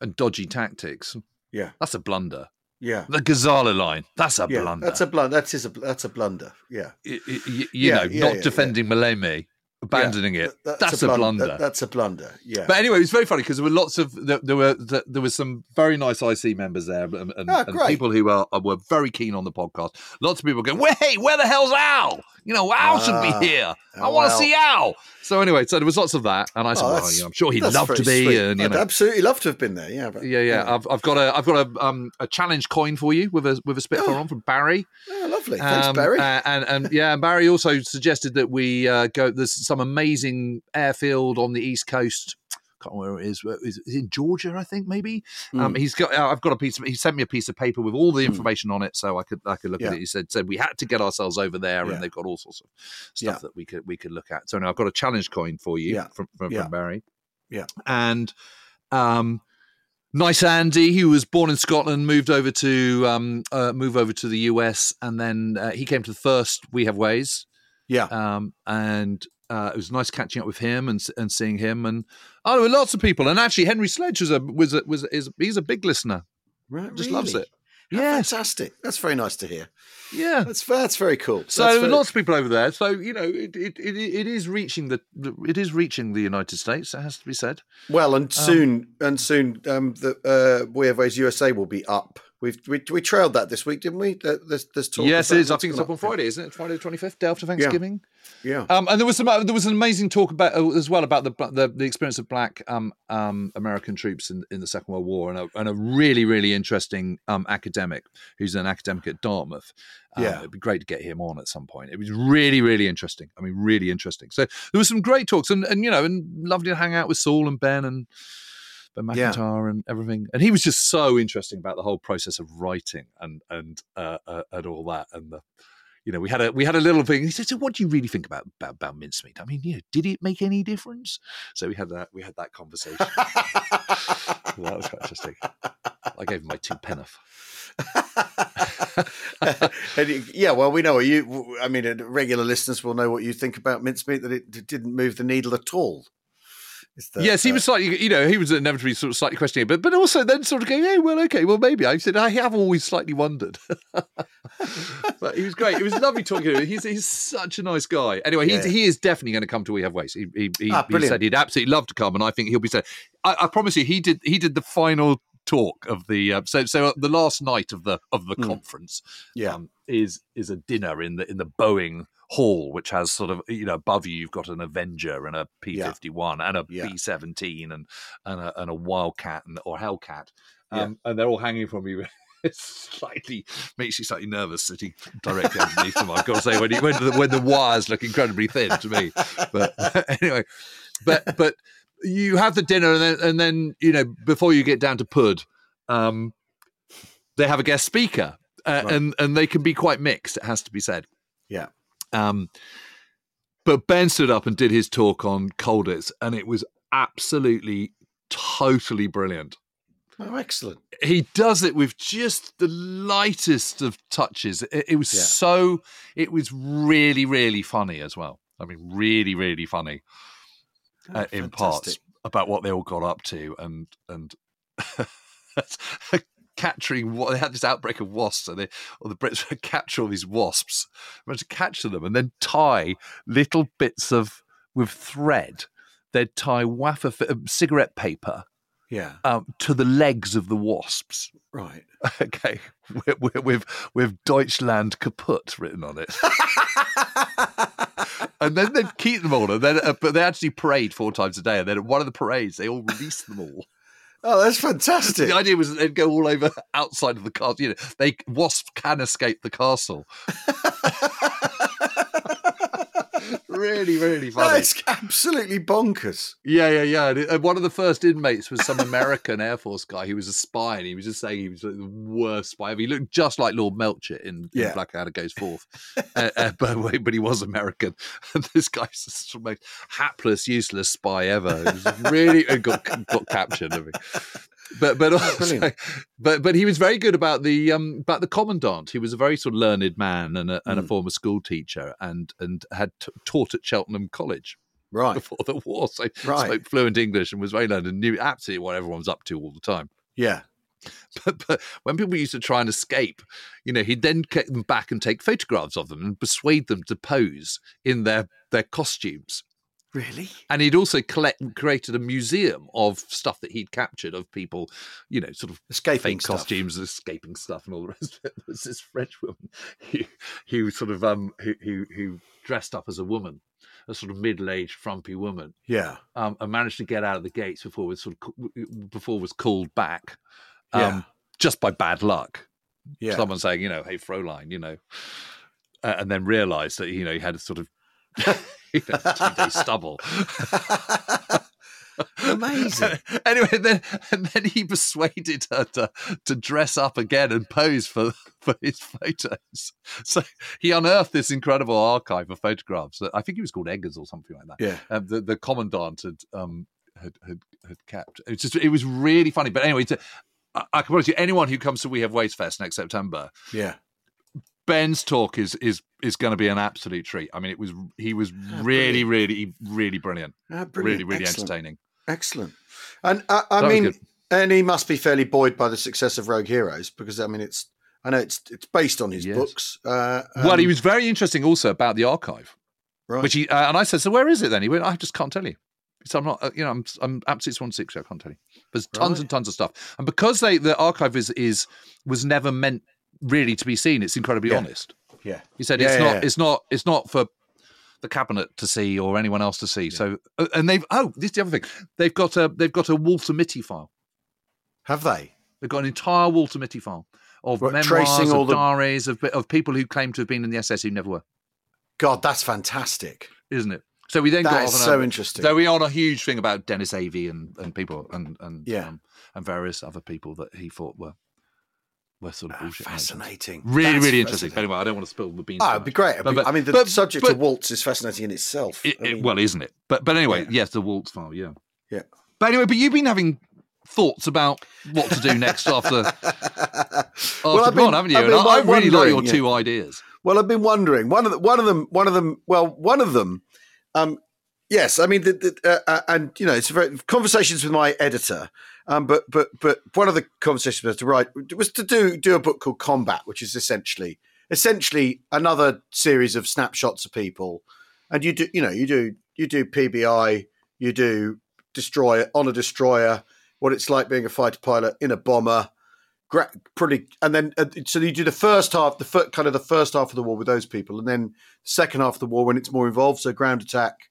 and dodgy tactics. yeah, That's a blunder. yeah. The Gazala line, that's a yeah, blunder. that's a blunder. That's is a that's a blunder. Yeah, Y- y- y- you Yeah, know, yeah, not defending Maleme, abandoning it. That- That's, a blun- blunder. that- that's a blunder. Yeah. But anyway, it was very funny because there were lots of there, there were there was some very nice IC members there and, and, Ah, and people who are, were very keen on the podcast. Lots of people going, "Wait, where the hell's Al? You know, Al should Ah, be here. I oh, want to Al. see Al." So anyway, so there was lots of that, and I said, Oh, "Well, that's- know, I'm sure he'd that's love to be." sweet. And you I'd know, absolutely love to have been there. Yeah, but, yeah, yeah. I've, I've got a I've got a um a challenge coin for you with a with a Spitfire Oh. on from Barry. Oh, lovely. Thanks, Um, Barry. uh, and and yeah, and Barry also suggested that we uh, go. There's some amazing airfield on the east coast. Can't remember where it is. Is it in Georgia? I think maybe. Um, Mm. he's got. uh, I've got a piece. Of, he sent me a piece of paper with all the Mm. information on it, so I could I could look at it. He said said we had to get ourselves over there, Yeah. and they've got all sorts of stuff Yeah. that we could we could look at. So now I've got a challenge coin for you Yeah. from from, Yeah. from Barry. Yeah. and um. Nice Andy, who was born in Scotland, moved over to um, uh, move over to the US, and then uh, he came to the first We Have Ways, yeah. um, and uh, it was nice catching up with him and and seeing him, and oh, there were lots of people, and actually Henry Sledge was a was a, was is he's a big listener, Right, just loves it. How Yes, Fantastic. That's very nice to hear. yeah. That's that's very cool. So very- lots of people over there. So you know, it it, it, it is reaching the it is reaching the United States. It has to be said. Well, and soon, and soon, um, the uh, We Have Ways USA will be up We've we, we trailed that this week, didn't we? There- There's, there's talk. yes, it is. I think it's up on Friday, isn't it? Friday the twenty fifth, day after Thanksgiving. Yeah. Um, and there was some uh, there was an amazing talk about uh, as well about the the, the experience of black um, um, American troops in, in the Second World War, and a, and a really really interesting um, academic who's an academic at Dartmouth. Um, Yeah. it'd be great to get him on at some point. It was really really interesting. I mean, really interesting. So there was some great talks, and and you know, and lovely to hang out with Saul and Ben and. Yeah. Macintyre and everything, and he was just so interesting about the whole process of writing and and uh, uh, and all that, and the you know, we had a we had a little thing. He said, "So, what do you really think about about, about mincemeat? I mean, you know, did it make any difference?" So we had that we had that conversation. well, that was quite interesting. I gave him my two you- yeah, well, we know what you. I mean, uh, regular listeners will know what you think about mincemeat. That it didn't move the needle at all. That, yes, he was slightly, you know, he was inevitably sort of slightly questioning, but but also then sort of going, "Hey, well, okay, well, maybe." I said, "I have always slightly wondered," but he was great. It was lovely talking to him. He's he's such a nice guy. Anyway, he's, Yeah. he is definitely going to come to We Have Ways. He he, he, Ah, he said he'd absolutely love to come, and I think he'll be said. I, I promise you, he did he did the final talk of the uh, so so the last night of the of the Hmm. conference Yeah, um, is is a dinner in the in the Boeing hall, which has sort of you know above you you've got an Avenger and a P fifty one and a Yeah. B seventeen and and a, and a Wildcat and, or Hellcat, Yeah. um, and they're all hanging from you. It slightly makes you slightly nervous sitting directly underneath them. I've got to say when you, when the when the wires look incredibly thin to me, but anyway, but but you have the dinner and then and then you know before you get down to pud, um, they have a guest speaker uh, Right. and and they can be quite mixed. It has to be said. Yeah. Um, but Ben stood up and did his talk on Colditz, and it was absolutely totally brilliant. oh, excellent. He does it with just the lightest of touches. It, it was Yeah. so. It was really, really funny as well. I mean, really, really funny Oh, uh, in parts about what they all got up to and and capturing what they had this outbreak of wasps and they or the Brits would capture all these wasps managed to catch them and then tie little bits of with thread they'd tie wafer uh, cigarette paper Yeah, um, to the legs of the wasps. Right. okay. With, with, with with Deutschland kaputt written on it. And then they'd keep them all and then uh, but they actually parade four times a day and then at one of the parades they all released them all. Oh, that's fantastic. the idea was that they'd go all over outside of the castle. You know they wasps can escape the castle really really funny. That's absolutely bonkers. yeah yeah yeah. And, uh, one of the first inmates was some american air force guy. He was a spy and he was just saying he was like the worst spy ever. He looked just like lord Melchett in, in Yeah. blackadder goes forth. Uh, uh, but, but he was american. And this guy's the most hapless useless spy ever. He was really and got, got captured I mean. But but also, but but he was very good about the um about the commandant. He was a very sort of learned man and a, and a Mm. former school teacher, and and had t- taught at Cheltenham College Right. before the war, so Right. spoke fluent English and was very learned and knew absolutely what everyone was up to all the time. Yeah. But, but when people used to try and escape, you know, he'd then get them back and take photographs of them and persuade them to pose in their their costumes. Really? And he'd also collect created a museum of stuff that he'd captured of people, you know, sort of Escaping costumes, escaping stuff, and all the rest of it. There was this French woman who, who sort of um who, who who dressed up as a woman, a sort of middle-aged, frumpy woman, Yeah. um, and managed to get out of the gates before was sort of before was called back, um, Yeah. just by bad luck. Yeah. Someone saying, you know, hey Fräulein, you know, uh, and then realised that you know he had a sort of two-day stubble. Amazing. anyway, then and then he persuaded her to to dress up again and pose for for his photos. So he unearthed this incredible archive of photographs that I think he was called Eggers or something like that. Yeah. Um, the the commandant had um had had, had kept. It was just it was really funny. But anyway, to, I, I can promise you, anyone who comes to We Have Ways Fest next September, Yeah. Ben's talk is is is going to be an absolute treat. I mean, it was he was really, really, really brilliant, Ah, really, brilliant. really Excellent. entertaining. Excellent. And uh, I mean, and he must be fairly buoyed by the success of Rogue Heroes because I mean, it's I know it's it's based on his Yes. books. Uh, well, he um, was very interesting also about the archive, right. which he uh, and I said, so where is it then? He went, I just can't tell you. So I'm not, uh, you know, I'm I'm absolutely swan sick. I can't tell you. There's tons Right. and tons of stuff, and because they the archive is is was never meant really to be seen. It's incredibly Yeah. honest. Yeah. He said Yeah, it's not it's not it's not for the cabinet to see or anyone else to see. So uh, and they've oh this is the other thing they've got a they've got a Walter Mitty file. Have they? They've got an entire Walter Mitty file of What, memoirs, tracing of all the- diaries of of people who claim to have been in the SAS who never were, God, that's fantastic. isn't it? So we then That got is so a- interesting. So we on a huge thing about Denis Avey and, and people and and Yeah. um, and various other people that he thought were were sort of Ah, bullshit. fascinating. Really, That's really interesting. But anyway, I don't want to spill the beans. Oh, it'd be great. But- but- I mean, the but- subject but- of Walts is fascinating in itself. It- I it- mean, well, isn't it? But but anyway, Yeah. yes, the Walts file, yeah, Yeah. But anyway, but you've been having thoughts about what to do next after after Well, I've been- haven't you? I've And I, I really like your yeah. two ideas. Well, I've been wondering. One of the, one of them, one of them. Well, one of them. Um, yes, I mean, the, the, uh, uh, and you know, it's very conversations with my editor. Um, but but but one of the conversations was to write was to do do a book called Combat, which is essentially essentially another series of snapshots of people, and you do you know you do you do PBI, you do destroyer on a destroyer, what it's like being a fighter pilot in a bomber, gra- pretty, and then uh, so you do the first half, the fir- kind of the first half of the war with those people, and then second half of the war when it's more involved, so ground attack,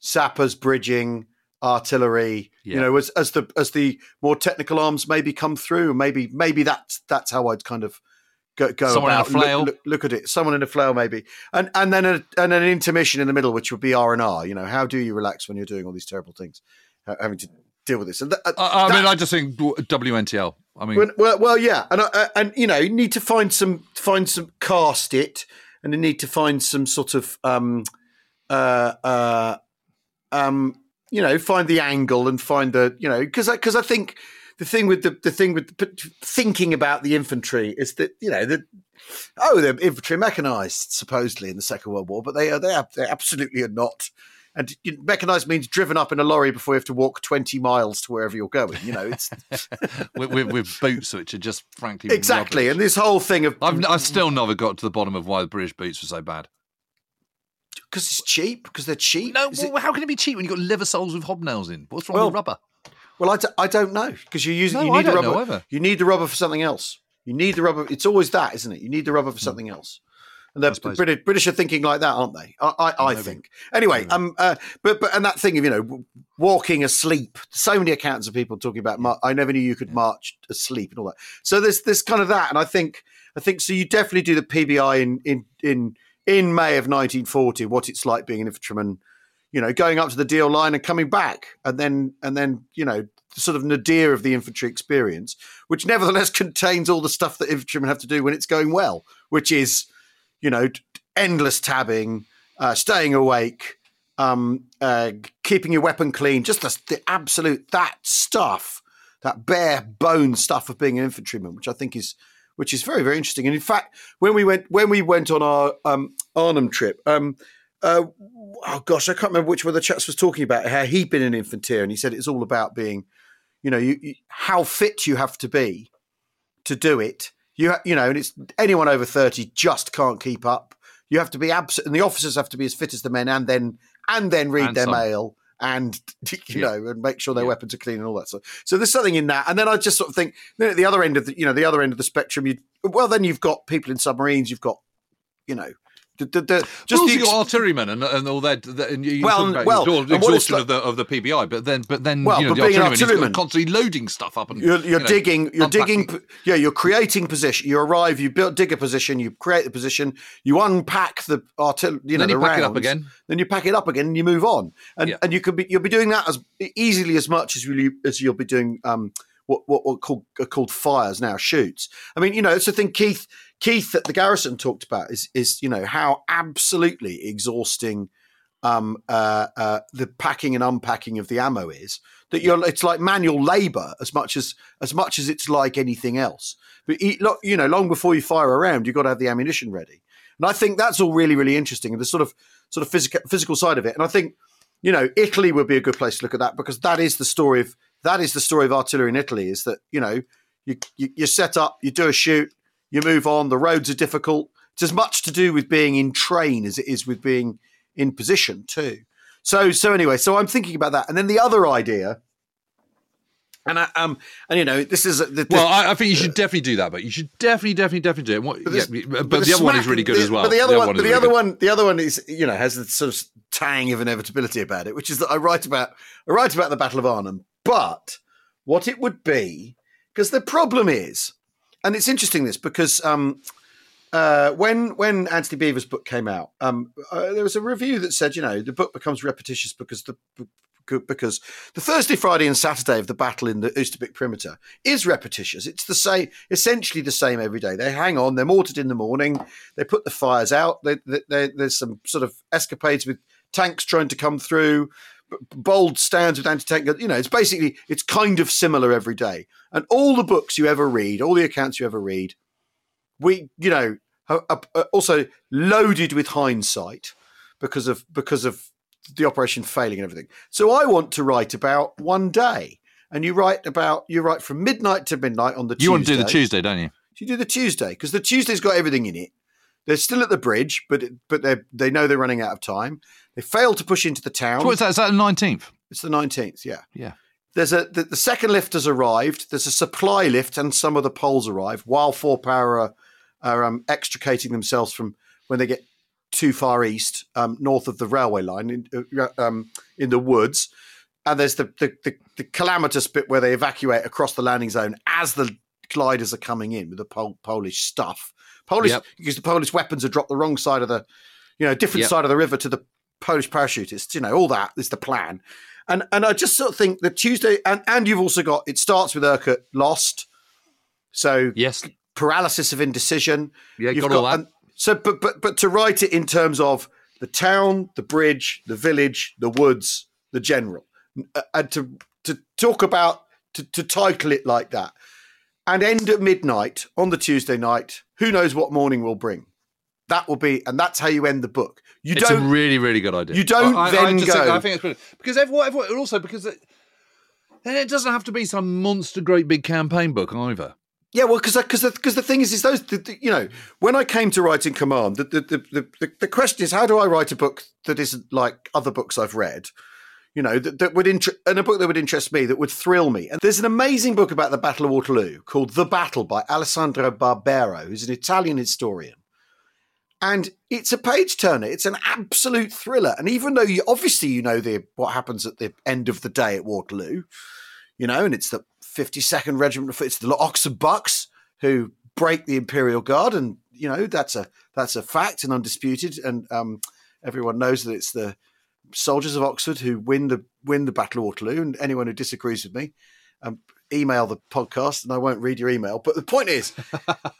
sappers, bridging, artillery. You know, as as the as the more technical arms maybe come through, maybe maybe that's that's how I'd kind of. Go, go Someone in a about look- flail? Look, look at it. Someone in a flail, maybe, and and then a, and an intermission in the middle, which would be R and R. You know, how do you relax when you're doing all these terrible things, having to deal with this? And that, I, I that- mean, I just think WNTL. I mean, well, well, well, yeah, and I- and you know, you need to find some find some cast it, and you need to find some sort of um, uh, uh, um, you know, find the angle and find the you know, because because I, think the thing with the the thing with the, thinking about the infantry is that you know that oh they're infantry mechanized supposedly in the Second World War, but they are they are they absolutely are not. And you know, mechanized means driven up in a lorry before you have to walk twenty miles to wherever you're going. You know, it's with, with, with boots which are just frankly exactly. rubbish. And this whole thing of I've, I've still never got to the bottom of why the British boots were so bad. Because it's cheap because they're cheap. No, Is it- how can it be cheap when you've got liver soles with hobnails in? What's wrong Well, with rubber? well, I, d- I don't know because you use No, you I need the don't rubber. know either. You need the rubber for something else. You need the rubber. It's always that, isn't it? You need the rubber for something else. And the, Hmm. British, British are thinking like that, aren't they? I, I, I think. Anyway, um, uh, but but and that thing of you know walking asleep. So many accounts of people talking about. Mar- I never knew you could Yeah. march asleep and all that. So there's this kind of that, and I think I think so. You definitely do the PBI in in in in May of 1940. What it's like being an infantryman. You know, going up to the Dyle line and coming back, and then and then you know sort of nadir of the infantry experience, which nevertheless contains all the stuff that infantrymen have to do when it's going well, which is, you know, endless tabbing, uh, staying awake, um, uh, keeping your weapon clean, just the, the absolute that stuff, that bare bone stuff of being an infantryman, which I think is, which is very very interesting. And in fact, when we went when we went on our um, Arnhem trip. Um, uh, oh gosh, I can't remember which one of the chaps was talking about how he'd been an infanteer, and he said it's all about being you know you, you, how fit you have to be to do it you ha- you know and it's anyone over 30 just can't keep up you have to be absent, and the officers have to be as fit as the men and then and then read And their some. mail and you Yeah. know and make sure their Yeah. weapons are clean and all that stuff so there's something in that and then i just sort of think then at the other end of the you know the other end of the spectrum you well then you've got people in submarines you've got you know the, the, the, Just also the your ex- artillerymen and, and all that. and you, Well, about well, and exhaustion like- of the of the PBI, but then but then Well, you know but the being an artilleryman, he's got artilleryman- constantly loading stuff up and You're, you're you know, digging. You're unpacking- digging. Yeah, you're creating position. You arrive. You build, dig a position. You create the position. You unpack the artillery. You know, then you the pack it up again. Then you pack it up again, and you move on. And Yeah. and you could be you'll be doing that as easily as much as you as you'll be doing um what what, what called are called fires now shoots. I mean, you know, it's the thing Keith Keith at the garrison talked about is is you know how absolutely exhausting um, uh, uh, the packing and unpacking of the ammo is that you're it's like manual labor as much as as much as it's like anything else. But you know long before you fire around you've got to have the ammunition ready. And i think that's all really really interesting and the sort of sort of physical physical side of it. And i think you know italy would be a good place to look at that because that is the story of that is the story of artillery in italy is that you know you, you you set up you do a shoot you move on the roads are difficult it's as much to do with being in train as it is with being in position too. So so anyway, so I'm thinking about that, and then the other idea, and I, um and you know this is the, well, I, I, think you should definitely do that, but you should definitely definitely definitely do it. What, but, yeah, but, but the, the, other one is really good the, as well. But the other, the one, but the other one, the other one is you know has the sort of tang of inevitability about it, which is that I write about I write about the Battle of Arnhem, but what it would be because the problem is, and it's interesting this because um, uh, when when Antony Beevor's book came out, um, uh, there was a review that said, you know, the book becomes repetitious because the because the Thursday, Friday, and Saturday of the battle in the Oosterbeek perimeter is repetitious. It's the same, essentially the same every day. They hang on, they're mortared in the morning, they put the fires out. They, they, they, there's some sort of escapades with tanks trying to come through, bold stands with anti-tank. You know, it's basically it's kind of similar every day. And all the books you ever read, all the accounts you ever read, we, you know, are, are also loaded with hindsight because of because of the operation failing and everything. So I want to write about one day, and you write about you write from midnight to midnight on the. Tuesday. You Tuesday. want to do the Tuesday, don't you? You do the Tuesday because the Tuesday's got everything in it. They're still at the bridge, but but they they know they're running out of time. They fail to push into the town. What's that? Is that the nineteenth? It's the nineteenth. Yeah. Yeah. There's a the, the, second lift has arrived. There's a supply lift, and some of the poles arrive while four para are, are um, extricating themselves from when they get too far east, um, north of the railway line, in, uh, um, in the woods. And there's the, the, the, the, calamitous bit where they evacuate across the landing zone as the gliders are coming in with the Pol- Polish stuff. Polish yep. because the Polish weapons are dropped the wrong side of the, you know, different yep. side of the river to the Polish parachutists. You know, all that is the plan. And and I just sort of think that Tuesday and and you've also got it starts with Urquhart lost. So yes, paralysis of indecision. Yeah, you've got, got all that. And, so, but but but to write it in terms of the town, the bridge, the village, the woods, the general, uh, and to to talk about to, to title it like that, and end at midnight on the Tuesday night. Who knows what morning will bring? That will be, and that's how you end the book. You it's don't a really really good idea. You don't I, then I go. Think, I think it's brilliant because everyone, everyone also because. It, and it doesn't have to be some monster great big campaign book either. Yeah, well, because because the, cause the thing is, is those the, the, you know when I came to writing command, the, the the, the question is how do I write a book that isn't like other books I've read, you know that, that would interest and a book that would interest me that would thrill me. And there's an amazing book about the Battle of Waterloo called The Battle by Alessandro Barbero, who's an Italian historian, and it's a page turner. It's an absolute thriller. And even though you obviously you know the what happens at the end of the day at Waterloo, you know, and it's the 52nd Regiment. It's the Oxford Bucks who break the Imperial Guard, and you know that's a that's a fact and undisputed. And um, everyone knows that it's the soldiers of Oxford who win the win the Battle of Waterloo. And anyone who disagrees with me, um, email the podcast, and I won't read your email. But the point is,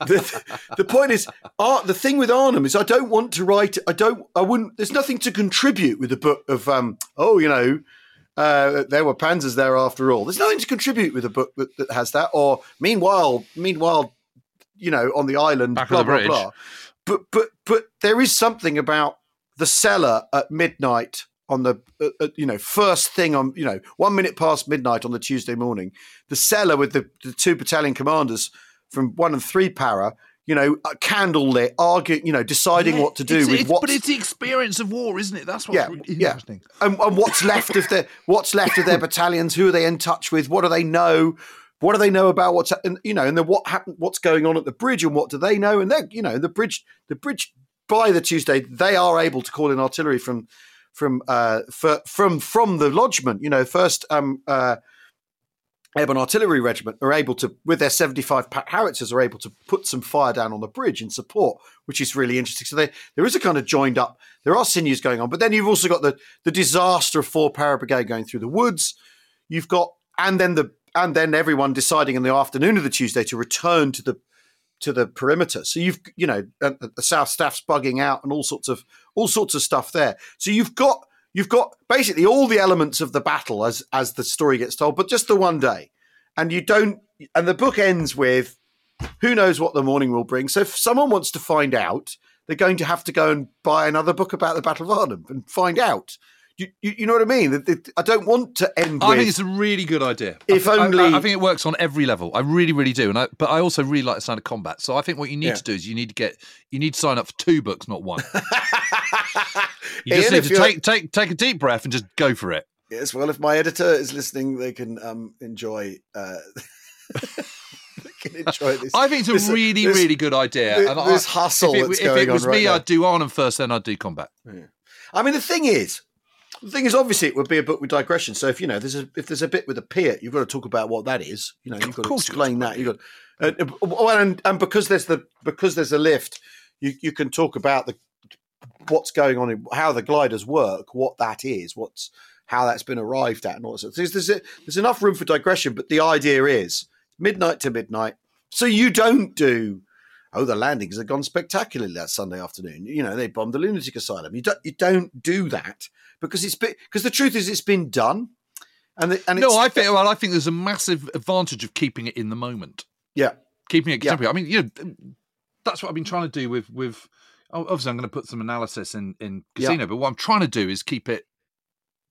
the, the point is, art. The thing with Arnhem is, I don't want to write. I don't. I wouldn't. There's nothing to contribute with a book of, um, oh, you know, uh, there were panzers there after all. There's nothing to contribute with a book that, that has that. Or meanwhile, meanwhile, you know, on the island, Back blah blah blah. But but but there is something about the cellar at midnight on the uh, uh, you know first thing on you know one minute past midnight on the Tuesday morning. The cellar with the, the two battalion commanders from one and three para you know, candlelit, arguing, you know, deciding yeah, what to do with what. But it's the experience of war, isn't it? That's what's yeah, really interesting. Yeah. And, and what's left of their what's left of their battalions? Who are they in touch with? What do they know? What do they know about what's and you know, and then what happened? What's going on at the bridge, and what do they know? And they're you know, the bridge, the bridge by the Tuesday, they are able to call in artillery from from uh for, from from the lodgement. You know, first um uh Airborne Artillery Regiment are able to, with their 75 Pack howitzers, are able to put some fire down on the bridge in support, which is really interesting. So they, there is a kind of joined up, there are sinews going on, but then you've also got the the disaster of four para brigade going through the woods. You've got, and then the and then everyone deciding in the afternoon of the Tuesday to return to the to the perimeter. So you've you know uh, uh, the South Staffs bugging out and all sorts of all sorts of stuff there. So you've got you've got basically all the elements of the battle as as the story gets told, but just the one day. And you don't and the book ends with who knows what the morning will bring. So if someone wants to find out, they're going to have to go and buy another book about the Battle of Arnhem and find out. You, you, you know what I mean? I don't want to end I with. think it's a really good idea. If I, only- I, I think it works on every level. I really, really do. And I, but I also really like the sound of combat. So I think what you need Yeah. to do is you need to get you need to sign up for two books, not one. You Ian, just need to take take take a deep breath and just go for it. Yes, well, if my editor is listening, they can um, enjoy. Uh, can enjoy this. I think it's a this- really, this- really good idea. this, and I- this hustle if it, that's if going it was on me, now. I'd do Arnhem first, then I'd do combat. I mean, the thing is, the thing is, obviously, it would be a book with digression. So if you know, there's a if there's a bit with a pier, you've got to talk about what that is. You know, you've got to course you've got to explain that. You've got, uh, and and because there's the because there's a lift, you you can talk about the what's going on, in, how the gliders work, what that is, what's how that's been arrived at, and all that. sort of. There's there's, there's enough room for digression, but the idea is midnight to midnight. So you don't do oh, the landings have gone spectacularly that Sunday afternoon. You know, they bombed the lunatic asylum. You don't you don't do that because it's because the truth is it's been done. And the, and No, I think well, I think there's a massive advantage of keeping it in the moment, yeah keeping it Yeah. I mean, you know, that's what I've been trying to do with with. Oh, obviously, I'm going to put some analysis in in Yeah. Cassino, but what I'm trying to do is keep it.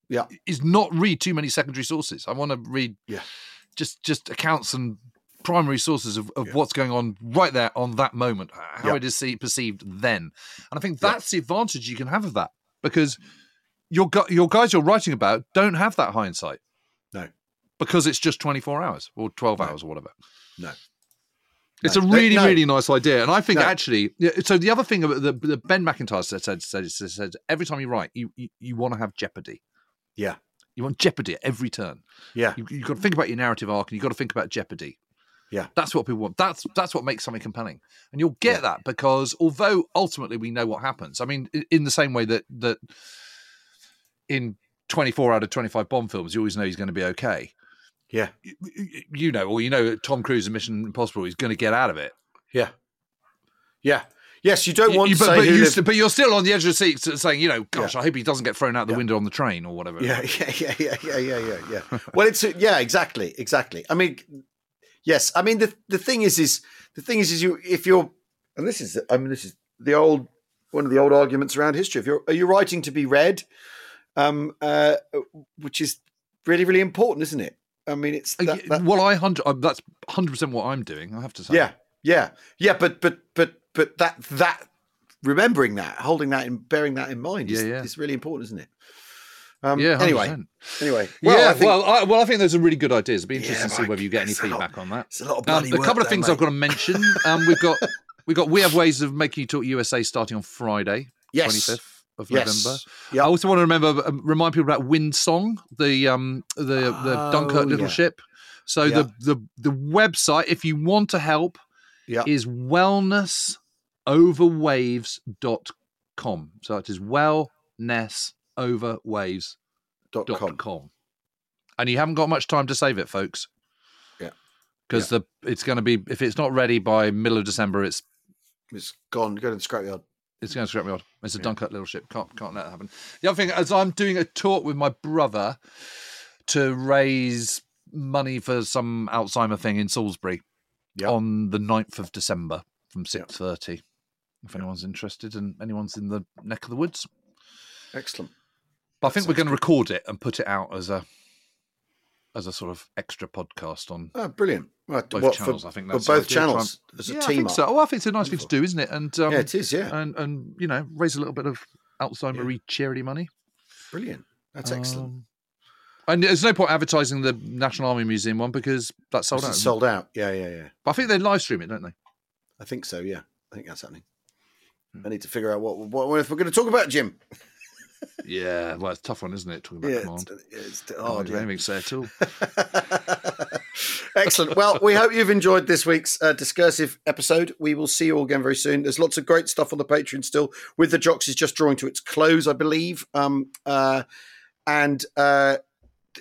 Yeah. Is not read too many secondary sources. I want to read. Yeah. Just just accounts and primary sources of, of Yeah. what's going on right there on that moment, how Yeah. it is see, perceived then, and I think that's the advantage you can have of that because your your guys you're writing about don't have that hindsight. No. because it's just 24 hours or 12 No. hours or whatever. No. It's No. a really, no. really nice idea, and I think actually. So the other thing about the, the Ben Macintyre said, said, said, said, every time you write, you you, you want to have jeopardy. Yeah. you want jeopardy at every turn. yeah You, you've got to think about your narrative arc, and you've got to think about jeopardy. Yeah. That's what people want. That's that's what makes something compelling. And you'll get yeah. that because although ultimately we know what happens. I mean, in the same way that that in 24 out of 25 Bond films, you always know he's going to be okay. Yeah. You, you know, or you know Tom Cruise in Mission Impossible he's going to get out of it. Yeah. Yeah. Yes, you don't want you, to but, but, you, st- but you're still on the edge of the seat saying, you know, gosh, yeah. I hope he doesn't get thrown out the yeah. window on the train or whatever. Yeah, yeah, yeah, yeah, yeah, yeah, yeah. well, it's yeah, exactly, exactly. I mean, yes i mean the the thing is is the thing is is you if you're and this is i mean this is the old one of the old arguments around history if you're are you writing to be read um uh which is really really important isn't it i mean it's Uh, that, that- well, I hundred. uh, That's hundred percent what I'm doing. I have to say. yeah yeah yeah but but but but that that remembering that holding that and bearing that in mind is, Yeah, yeah. is really important isn't it um yeah. 100%. anyway anyway well, yeah. I think well, I, well, I think those are really good ideas. It'd be interesting Yeah, to see whether you get any a lot- feedback on that. it's a lot of Um, bloody a work couple of things mate. I've got to mention. Um, we've got we got we have ways of making you talk USA starting on Friday, twenty yes fifth of yes November. yeah I also want to remember um, remind people about Wind Song, the um the the Oh, Dunkirk little yeah. ship. So Yeah. the the the website, if you want to help, Yeah. is wellnessoverwaves.com. So it is wellnessoverwaves.com. dot com And you haven't got much time to save it, folks. Yeah. Because the it's going to be if it's not ready by middle of December, it's it's gone go to the scrapyard it's going to scrap me odd. It's a Yeah. Dunkirk little ship. Can't can't let that happen. The other thing as I'm doing a talk with my brother to raise money for some Alzheimer thing in Salisbury Yeah. on the 9th of December from Yeah. 6.30. If anyone's interested and anyone's in the neck of the woods. excellent But I think we're going to record it and put it out as a as a sort of extra podcast on oh brilliant both what channels. for, I think that's both channels as a yeah, I team think so. Oh, I think it's a nice thing to do, isn't it? And um, yeah it is yeah and and you know raise a little bit of Alzheimer charity money. brilliant that's excellent Um, and there's no point advertising the National Army Museum one because that's sold It's out. sold out yeah yeah yeah But I think they live stream it, don't they? i think so yeah i think that's happening Hmm. i need to figure out what what if we're going to talk about jim Yeah, well, it's a tough one, isn't it? Talking about yeah command. it's, it's Oh, hard, yeah. anything to say at all. Excellent. Well, we hope you've enjoyed this week's uh, discursive episode. We will see you all again very soon. There's lots of great stuff on the Patreon still. With the Jocks is just drawing to its close, I believe. Um, uh, and uh,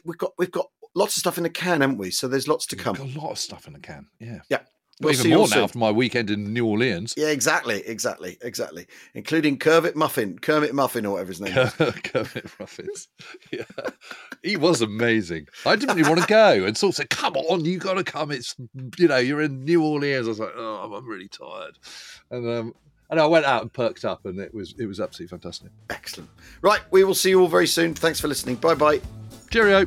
we've got we've got lots of stuff in the can, haven't we? So there's lots to come. Got a lot of stuff in the can. Yeah. Yeah. Well, even more now after my weekend in New Orleans. Yeah, exactly, exactly, exactly. Including Kermit Muffin, Kermit Muffin, or whatever his name is. Kermit Ruffins. Yeah. He was amazing. I didn't really want to go. And sort of said, come on, you got to come. It's, you know, you're in New Orleans. I was like, oh, I'm really tired. And um, And I went out and perked up, and it was it was absolutely fantastic. Excellent. Right, we will see you all very soon. Thanks for listening. Bye bye. Cheerio.